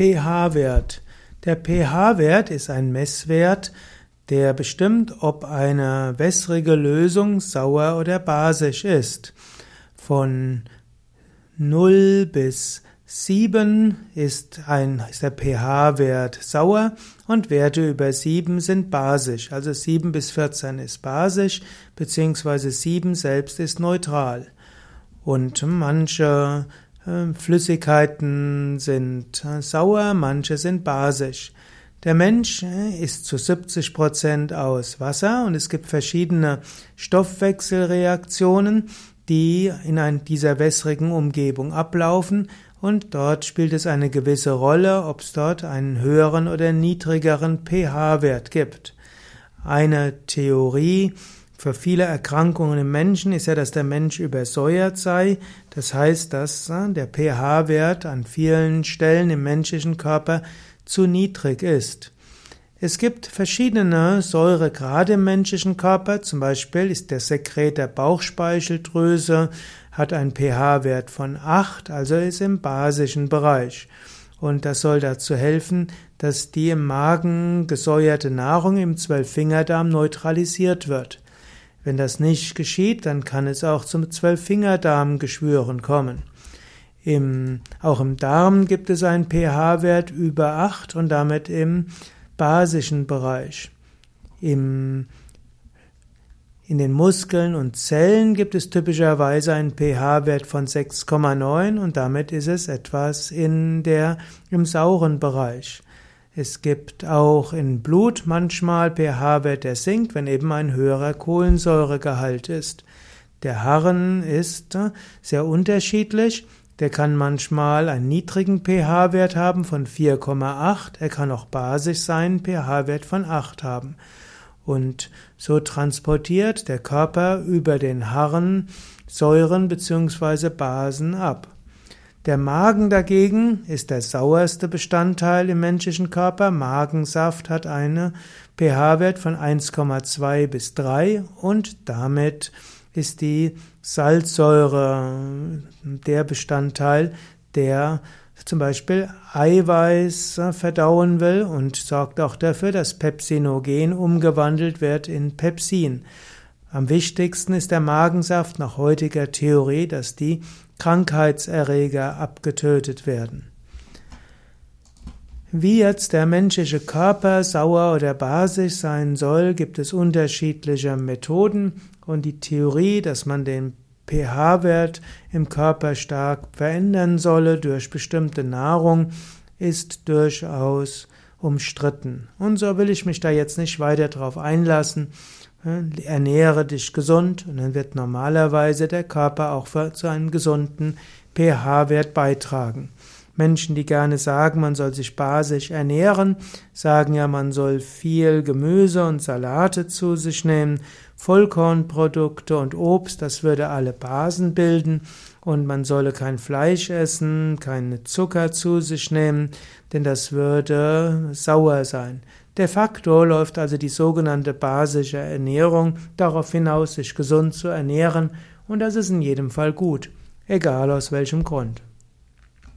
pH-Wert. Der pH-Wert ist ein Messwert, der bestimmt, ob eine wässrige Lösung sauer oder basisch ist. Von 0 bis 7 ist, ein, ist der pH-Wert sauer und Werte über 7 sind basisch. Also 7 bis 14 ist basisch, beziehungsweise 7 selbst ist neutral. Und manche Flüssigkeiten sind äh, sauer, manche sind basisch. Der Mensch äh, ist zu 70 Prozent aus Wasser und es gibt verschiedene Stoffwechselreaktionen, die in dieser wässrigen Umgebung ablaufen und dort spielt es eine gewisse Rolle, ob es dort einen höheren oder niedrigeren pH-Wert gibt. Eine Theorie für viele Erkrankungen im Menschen ist ja, dass der Mensch übersäuert sei. Das heißt, dass äh, der pH-Wert an vielen Stellen im menschlichen Körper zu niedrig ist. Es gibt verschiedene Säuregrade im menschlichen Körper. Zum Beispiel ist der Sekret der Bauchspeicheldrüse, hat einen pH-Wert von 8, also ist im basischen Bereich. Und das soll dazu helfen, dass die im Magen gesäuerte Nahrung im Zwölffingerdarm neutralisiert wird. Wenn das nicht geschieht, dann kann es auch zum Zwölffingerdarmgeschwüren kommen. Im, auch im Darm gibt es einen pH-Wert über 8 und damit im basischen Bereich. Im, in den Muskeln und Zellen gibt es typischerweise einen pH-Wert von 6,9 und damit ist es etwas in der, im sauren Bereich. Es gibt auch in Blut manchmal pH-Wert, der sinkt, wenn eben ein höherer Kohlensäuregehalt ist. Der Harren ist äh, sehr unterschiedlich. Der kann manchmal einen niedrigen pH-Wert haben von 4,8. Er kann auch basisch sein, pH-Wert von 8 haben. Und so transportiert der Körper über den Harren Säuren bzw. Basen ab. Der Magen dagegen ist der sauerste Bestandteil im menschlichen Körper. Magensaft hat einen pH-Wert von 1,2 bis 3 und damit ist die Salzsäure der Bestandteil, der zum Beispiel Eiweiß verdauen will und sorgt auch dafür, dass Pepsinogen umgewandelt wird in Pepsin. Am wichtigsten ist der Magensaft nach heutiger Theorie, dass die Krankheitserreger abgetötet werden. Wie jetzt der menschliche Körper sauer oder basisch sein soll, gibt es unterschiedliche Methoden und die Theorie, dass man den pH-Wert im Körper stark verändern solle durch bestimmte Nahrung, ist durchaus umstritten. Und so will ich mich da jetzt nicht weiter drauf einlassen. Ernähre dich gesund und dann wird normalerweise der Körper auch zu einem gesunden pH-Wert beitragen. Menschen, die gerne sagen, man soll sich basisch ernähren, sagen ja, man soll viel Gemüse und Salate zu sich nehmen, Vollkornprodukte und Obst, das würde alle Basen bilden und man solle kein Fleisch essen, keinen Zucker zu sich nehmen, denn das würde sauer sein. De facto läuft also die sogenannte basische Ernährung darauf hinaus, sich gesund zu ernähren, und das ist in jedem Fall gut, egal aus welchem Grund.